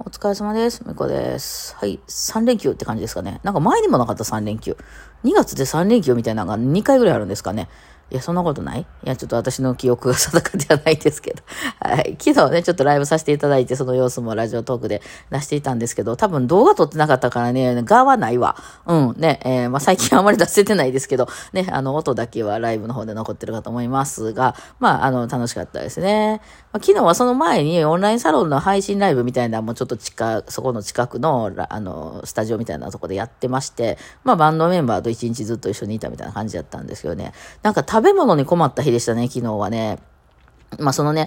お疲れ様です。みこです。はい。3連休って感じですかね。なんか前にもなかった3連休。2月で3連休みたいなのが2回ぐらいあるんですかね。いや、そんなことないいや、ちょっと私の記憶が定かではないですけど。はい。昨日ね、ちょっとライブさせていただいて、その様子もラジオトークで出していたんですけど、多分動画撮ってなかったからね、画はないわ。うん。ね、えーまあ最近あまり出せてないですけど、ね、あの、音だけはライブの方で残ってるかと思いますが、まあ、あの、楽しかったですね。まあ、昨日はその前にオンラインサロンの配信ライブみたいなのもちょっと近、そこの近くの、あの、スタジオみたいなとこでやってまして、まあ、バンドメンバーと一日ずっと一緒にいたみたいな感じだったんですけどね。なんか食べ物に困った日でしたね、昨日はね。まあ、そのね、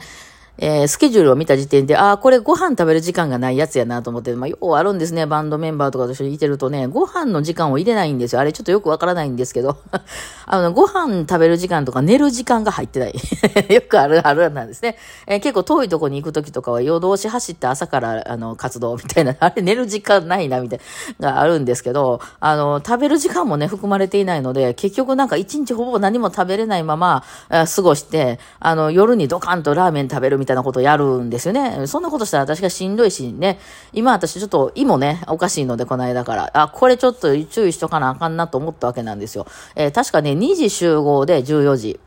えースケジュールを見た時点で、ああ、これご飯食べる時間がないやつやなと思って、まあ、ようあるんですね。バンドメンバーとかと一緒にいてるとね、ご飯の時間を入れないんですよ。あれちょっとよくわからないんですけど、あの、ご飯食べる時間とか寝る時間が入ってない。よくあるあるなんですね。えー結構遠いとこに行くときとかは夜通し走って朝からあの活動みたいな、あれ寝る時間ないなみたいな、があるんですけど、あの、食べる時間もね、含まれていないので、結局なんか一日ほぼ何も食べれないまま、過ごして、あの、夜にドカンとラーメン食べるみたいなことをやるんですよね。そんなことしたら私がしんどいしね、今私ちょっと胃もね、おかしいので、この間から、あ、これちょっと注意しとかなあかんなと思ったわけなんですよ。えー確かね、2時集合で14時。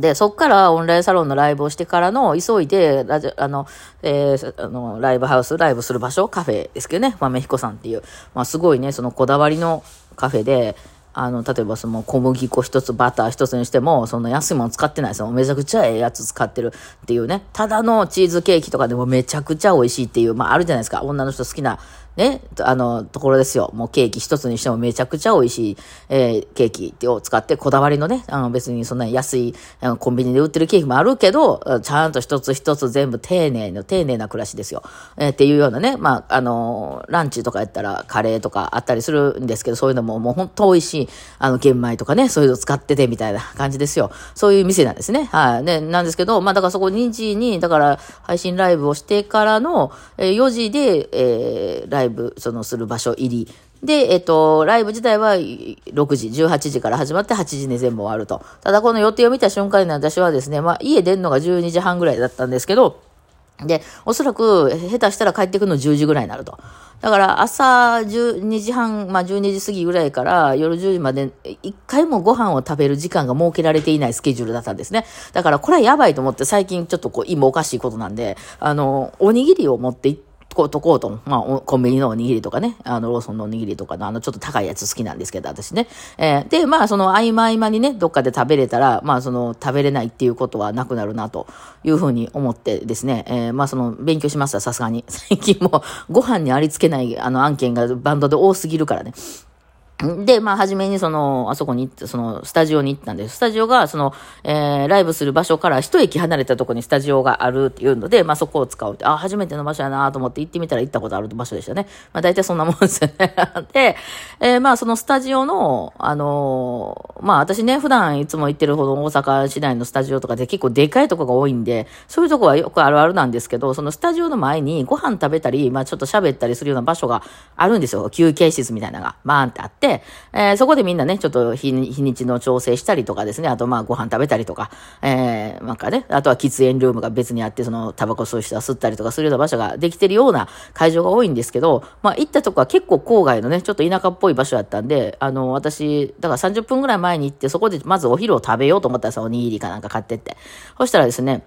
で、そっからオンラインサロンのライブをしてからの、急いで、ラジ、あの、えーあの、ライブハウス、ライブする場所、カフェですけどね、豆彦さんっていう、まあ、すごいね、そのこだわりのカフェで、あの、例えばその小麦粉一つ、バター一つにしても、その安いもの使ってないですよ。めちゃくちゃええやつ使ってるっていうね。ただのチーズケーキとかでもめちゃくちゃ美味しいっていう、まああるじゃないですか。女の人好きな、ね、あの、ところですよ。もうケーキ一つにしてもめちゃくちゃ美味しい、えーケーキを使って、こだわりのね、あの別にそんな安いあのコンビニで売ってるケーキもあるけど、ちゃんと一つ一つ全部丁寧の丁寧な暮らしですよ。えーっていうようなね、まあ、あの、ランチとかやったらカレーとかあったりするんですけど、そういうのももう本当美味しい、あの、玄米とかね、そういうの使っててみたいな感じですよ。そういう店なんですね。はい。ね、なんですけど、まあだからそこ2時に、だから配信ライブをしてからの、えー4時で、えーライブ、ライブそのする場所入り。で、えっと、ライブ自体は6時、18時から始まって8時に全部終わると。ただこの予定を見た瞬間に私はですね、まあ家出るのが12時半ぐらいだったんですけど、で、おそらく下手したら帰ってくるの10時ぐらいになると。だから朝12時半、まあ12時過ぎぐらいから夜10時まで一回もご飯を食べる時間が設けられていないスケジュールだったんですね。だからこれはやばいと思って最近ちょっとこう今おかしいことなんで、あの、おにぎりを持って行って、こうとこうと、まあ、コンビニのおにぎりとかね、あの、ローソンのおにぎりとかの、あの、ちょっと高いやつ好きなんですけど、私ね。えーで、まあ、その合間合間にね、どっかで食べれたら、まあ、その、食べれないっていうことはなくなるな、というふうに思ってですね、えーまあ、その、勉強しました、さすがに。最近も、ご飯にありつけない、あの、案件がバンドで多すぎるからね。で、まあ、初めにその、あそこに行って、その、スタジオに行ったんです。スタジオが、その、えー、ライブする場所から一駅離れたところにスタジオがあるっていうので、まあ、そこを使うって、あ、初めての場所やなと思って行ってみたら行ったことある場所でしたね。まあ、大体そんなもんですよね。で、えーまあ、そのスタジオの、あのーまあ、私ね、普段いつも行ってるほど大阪市内のスタジオとかで結構でかいとこが多いんで、そういうとこはよくあるあるなんですけど、そのスタジオの前にご飯食べたり、まあ、ちょっと喋ったりするような場所があるんですよ。休憩室みたいなのが、バーンってあって、えーそこでみんなね、ちょっと日にちの調整したりとかですね、あとまあご飯食べたりとか、えーなんかね、あとは喫煙ルームが別にあって、そのタバコ吸う人は吸ったりとかするような場所ができてるような会場が多いんですけど、まあ行ったとこは結構郊外のね、ちょっと田舎っぽい場所だったんで、あの、私、だから30分ぐらい前に行って、そこでまずお昼を食べようと思ったんですよ、おにぎりかなんか買ってって。そしたらですね、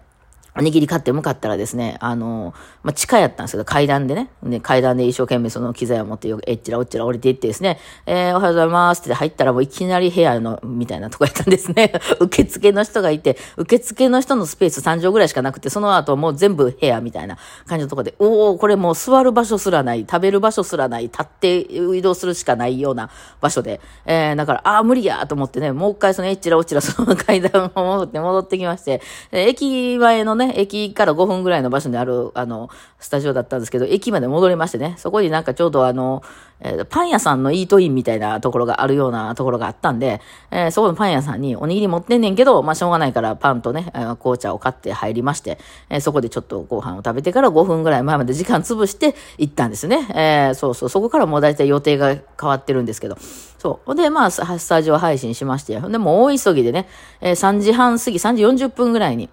おにぎり買って向かったらですね、あの、まあ、地下やったんですけど、階段でね、ね階段で一生懸命その機材を持って、えっちらおっちら降りていってですね、えーおはようございますって入ったらもういきなり部屋の、みたいなとこやったんですね。受付の人がいて、受付の人のスペース3畳ぐらいしかなくて、その後もう全部部屋みたいな感じのとこで、おおこれもう座る場所すらない、食べる場所すらない、立って移動するしかないような場所で、えーだから、ああ、無理やと思ってね、もう一回そのえっちらおっちらその階段を戻って戻ってきまして、えー駅前のね、駅から5分ぐらいの場所にある、あの、スタジオだったんですけど、駅まで戻りましてね、そこになんかちょうどあの、えーパン屋さんのイートインみたいなところがあるようなところがあったんで、えーそこのパン屋さんにおにぎり持ってんねんけど、まあしょうがないからパンとね、えー紅茶を買って入りまして、えーそこでちょっとご飯を食べてから5分ぐらい前まで時間潰して行ったんですね。えーそうそう、そこからもう大体予定が変わってるんですけど、そう。で、まあ、スタジオ配信しまして、で、もう大急ぎでね、えー3時半過ぎ、3時40分ぐらいに、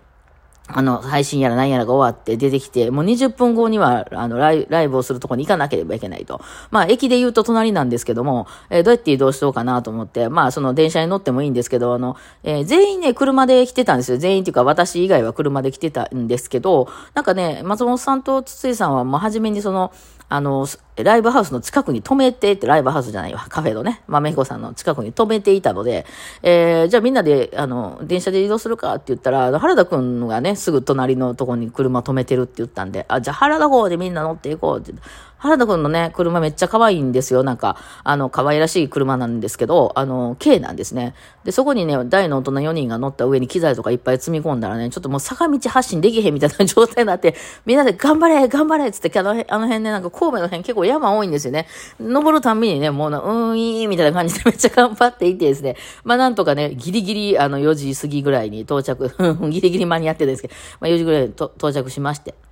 あの、配信やら何やらが終わって出てきて、もう20分後には、あの、ライブをするとこに行かなければいけないと。まあ、駅で言うと隣なんですけども、えー、どうやって移動しようかなと思って、まあ、その電車に乗ってもいいんですけど、あの、えー、全員ね、車で来てたんですよ。全員っていうか、私以外は車で来てたんですけど、なんかね、松本さんと筒井さんはもう初めにその、あの、ライブハウスの近くに止めてって、ライブハウスじゃないわ、カフェのね、まめひこさんの近くに止めていたので、えー、じゃあみんなで、あの、電車で移動するかって言ったら、原田くんがね、すぐ隣のとこに車止めてるって言ったんで、あ、じゃあ原田号でみんな乗っていこうって。原田くんのね、車めっちゃ可愛いんですよ。なんか、あの、可愛らしい車なんですけど、あの、軽なんですね。で、そこにね、大の大人4人が乗った上に機材とかいっぱい積み込んだらね、ちょっともう坂道発進できへんみたいな状態になって、みんなで頑張れ頑張れっつって、あのあの辺ね、なんか神戸の辺結構山多いんですよね。登るたんびにね、もうな、うーん、いいみたいな感じで めっちゃ頑張っていてですね、まあなんとかね、ギリギリ、あの、4時過ぎぐらいに到着、ギリギリ間に合ってるんですけど、まあ4時ぐらいに到着しまして。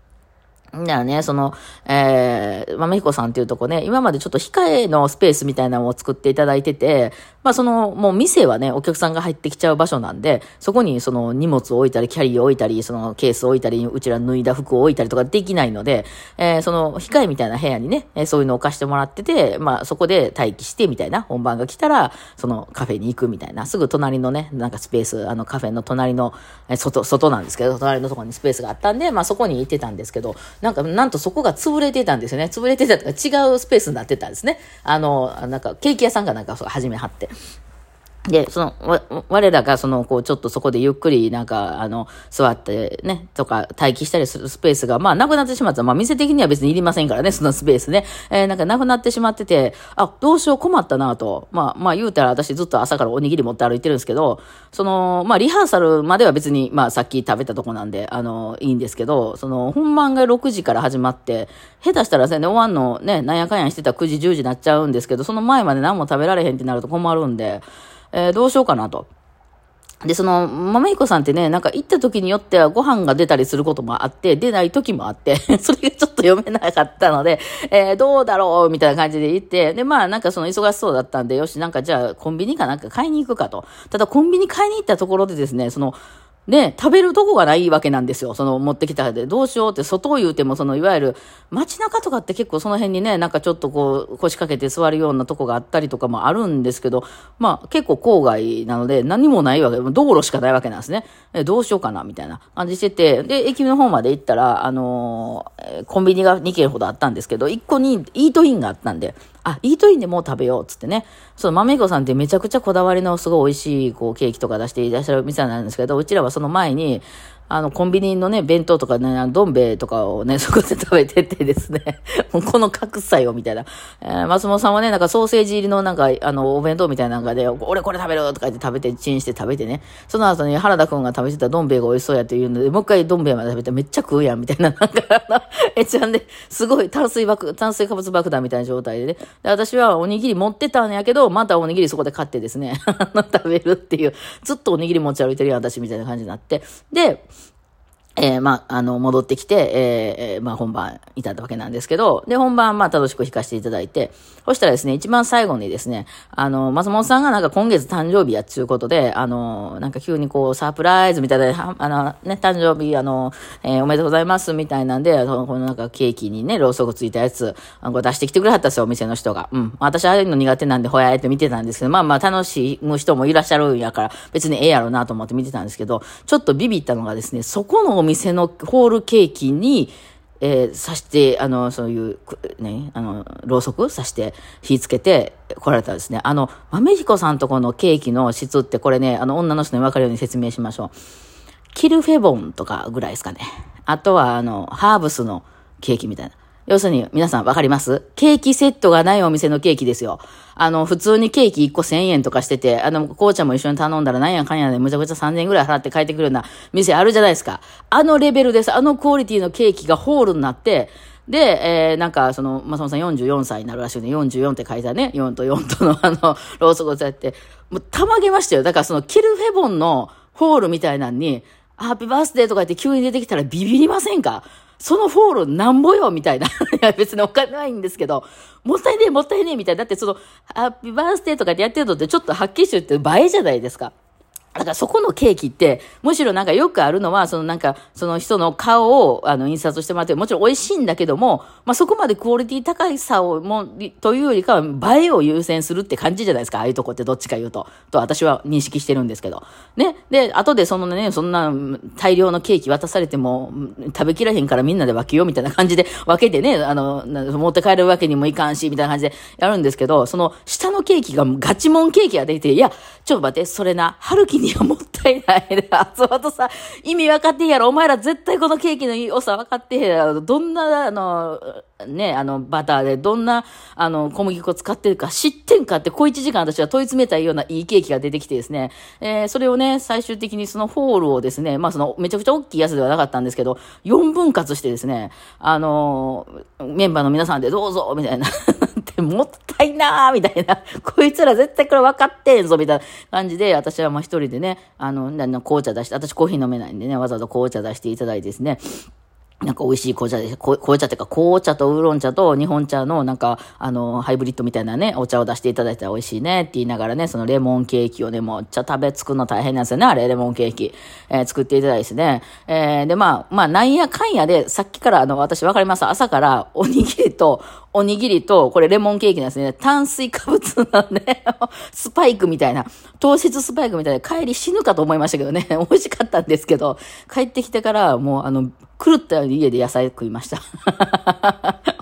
だからね、その、えー、豆彦さんっていうとこね、今までちょっと控えのスペースみたいなのを作っていただいてて、まあその、もう店はね、お客さんが入ってきちゃう場所なんで、そこにその荷物を置いたり、キャリーを置いたり、そのケースを置いたり、うちら脱いだ服を置いたりとかできないので、えー、その控えみたいな部屋にね、そういうのを貸してもらってて、まあそこで待機してみたいな、本番が来たら、そのカフェに行くみたいな、すぐ隣のね、なんかスペース、あのカフェの隣の、外、外なんですけど、隣のところにスペースがあったんで、まあそこに行ってたんですけど、なんか、なんとそこが潰れてたんですよね。潰れてたとか違うスペースになってたんですね。あの、なんかケーキ屋さんがなんか始めはって。で、その、わ、我らが、その、こう、ちょっとそこでゆっくり、なんか、あの、座ってね、とか、待機したりするスペースが、まあ、なくなってしまった。まあ、店的には別にいりませんからね、そのスペースね。えー、なんか、なくなってしまってて、あ、どうしよう困ったなと。まあ、まあ、言うたら私ずっと朝からおにぎり持って歩いてるんですけど、その、まあ、リハーサルまでは別に、まあ、さっき食べたとこなんで、あの、いいんですけど、その、本番が6時から始まって、下手したらね、終わんのね、なんやかんやしてた9時、10時になっちゃうんですけど、その前まで何も食べられへんってなると困るんで、えー、どうしようかなと。で、その、まめいこさんってね、なんか行った時によってはご飯が出たりすることもあって、出ない時もあって、それがちょっと読めなかったので、えー、どうだろうみたいな感じで行って、で、まあなんかその忙しそうだったんで、よし、なんかじゃあコンビニかなんか買いに行くかと。ただコンビニ買いに行ったところでですね、その、で、食べるとこがないわけなんですよ。その持ってきたで。どうしようって、外を言うても、そのいわゆる街中とかって結構その辺にね、なんかちょっとこう腰掛けて座るようなとこがあったりとかもあるんですけど、まあ結構郊外なので何もないわけ、道路しかないわけなんですね。えどうしようかなみたいな感じしてて、で、駅の方まで行ったら、あのー、コンビニが2軒ほどあったんですけど、1個にイートインがあったんで、あ、イートインでもう食べようっつってね。その豆子さんってめちゃくちゃこだわりのすごい美味しいこうケーキとか出していらっしゃる店なんですけど、うちらはその前に、あの、コンビニのね、弁当とかね、どん兵衛とかをね、そこで食べててですね、もうこの格差よ、みたいな。えー、松本さんはね、なんかソーセージ入りのなんか、あの、お弁当みたいな中で、俺これ食べるとか言って食べて、チンして食べてね。その後に原田くんが食べてたどん兵衛が美味しそうやって言うので、もう一回どん兵衛まで食べてめっちゃ食うやん、みたいな。なんか、あの、えちゃんで、すごい炭水爆、炭水化物爆弾みたいな状態でね。で、私はおにぎり持ってたんやけど、またおにぎりそこで買ってですね、食べるっていう、ずっとおにぎり持ち歩いてるやん、私みたいな感じになって。で、えー、まあ、あの、戻ってきて、えー、まあ、本番いたわけなんですけど、で、本番、まあ、楽しく弾かせていただいて、そしたらですね、一番最後にですね、あの、松本さんがなんか今月誕生日やっちゅうことで、あの、なんか急にこう、サプライズみたいな、あの、ね、誕生日、あの、えー、おめでとうございますみたいなんで、このなんかケーキにね、ろうそくついたやつ、あの出してきてくれはったんですよ、お店の人が。うん。私、ああいうの苦手なんで、ほやーって見てたんですけど、まあまあ、楽しむ人もいらっしゃるんやから、別にええやろうなと思って見てたんですけど、ちょっとビビったのがですね、そこのお店のホールケーキに、えー、刺して、あの、そういう、ね、あの、ろうそく刺して火つけて来られたんですね。あの、豆彦さんとこのケーキの質ってこれね、あの、女の人に分かるように説明しましょう。キルフェボンとかぐらいですかね。あとは、あの、ハーブスのケーキみたいな。要するに、皆さんわかります？ケーキセットがないお店のケーキですよ。あの、普通にケーキ1個1000円とかしてて、あの、紅茶も一緒に頼んだらなんやかんやでむちゃくちゃ3000円ぐらい払って帰ってくるような店あるじゃないですか。あのレベルです。あのクオリティのケーキがホールになって、で、えー、なんか、その、松本さん44歳になるらしいね。44って書いたね。4と4とのあの、ローソクをやって、もうたまげましたよ。だからその、キルフェボンのホールみたいなのに、ハッピーバースデーとか言って急に出てきたらビビりませんか？そのホールなんぼよみたいな。いや、別にお金ないんですけど、もったいねえ、もったいねえ、みたいな。だってその、ハッピーバースデーとかでやってるのってちょっとはっきりしてるって映えじゃないですか。だからそこのケーキって、むしろなんかよくあるのは、そのなんか、その人の顔を、あの、印刷してもらって、もちろん美味しいんだけども、まあ、そこまでクオリティ高いさを、も、というよりかは、映えを優先するって感じじゃないですか、ああいうとこってどっちか言うと。と私は認識してるんですけど。ね。で、後でそのね、そんな大量のケーキ渡されても、食べきらへんからみんなで分けようみたいな感じで分けてね、あの、持って帰るわけにもいかんし、みたいな感じでやるんですけど、その下のケーキがガチモンケーキが出て、いや、ちょっと待って、それな、春樹にはもったいない。松本さ、意味分かってんやろ。お前ら絶対このケーキの良さ分かってへんやろ。どんな、あの、ね、あの、バターでどんな、あの、小麦粉使ってるか知ってんかって、小一時間私は問い詰めたいようないいケーキが出てきてですね、えー、それをね、最終的にそのホールをですね、まあその、めちゃくちゃ大きいやつではなかったんですけど、4分割してですね、あの、メンバーの皆さんでどうぞみたいなもったいなーみたいな。こいつら絶対これ分かってんぞみたいな感じで、私はまあ一人でね、あの、紅茶出して、私コーヒー飲めないんでね、わざわざ紅茶出していただいてですね、なんか美味しい紅茶で、紅茶っていうか紅茶とウーロン茶と日本茶のなんか、あの、ハイブリッドみたいなね、お茶を出していただいたら美味しいねって言いながらね、そのレモンケーキをね、もう茶食べ作るの大変なんですよね、あれ、レモンケーキ。えー、作っていただいてね。えー、で、まあ、まあ、なんやかんやで、さっきからあの、私わかります朝からおにぎりと、おにぎりと、これレモンケーキなんですね。炭水化物なんで、スパイクみたいな、糖質スパイクみたいな、帰り死ぬかと思いましたけどね、美味しかったんですけど、帰ってきてから、もうあの、狂ったように家で野菜食いました。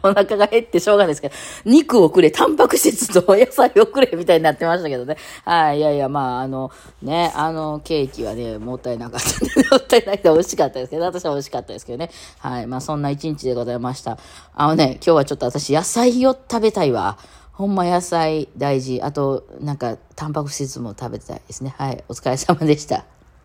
お腹が減ってしょうがないですけど、肉をくれ、タンパク質と野菜をくれ、みたいになってましたけどね。はい、いやいや、まあ、あの、ね、あの、ケーキはね、もったいなかったんで、もったいないで美味しかったですけど、私は美味しかったですけどね。はい、まあ、そんな一日でございました。あのね、今日はちょっと私、野菜を食べたいわ。ほんま野菜大事。あと、なんか、タンパク質も食べたいですね。はい、お疲れ様でした。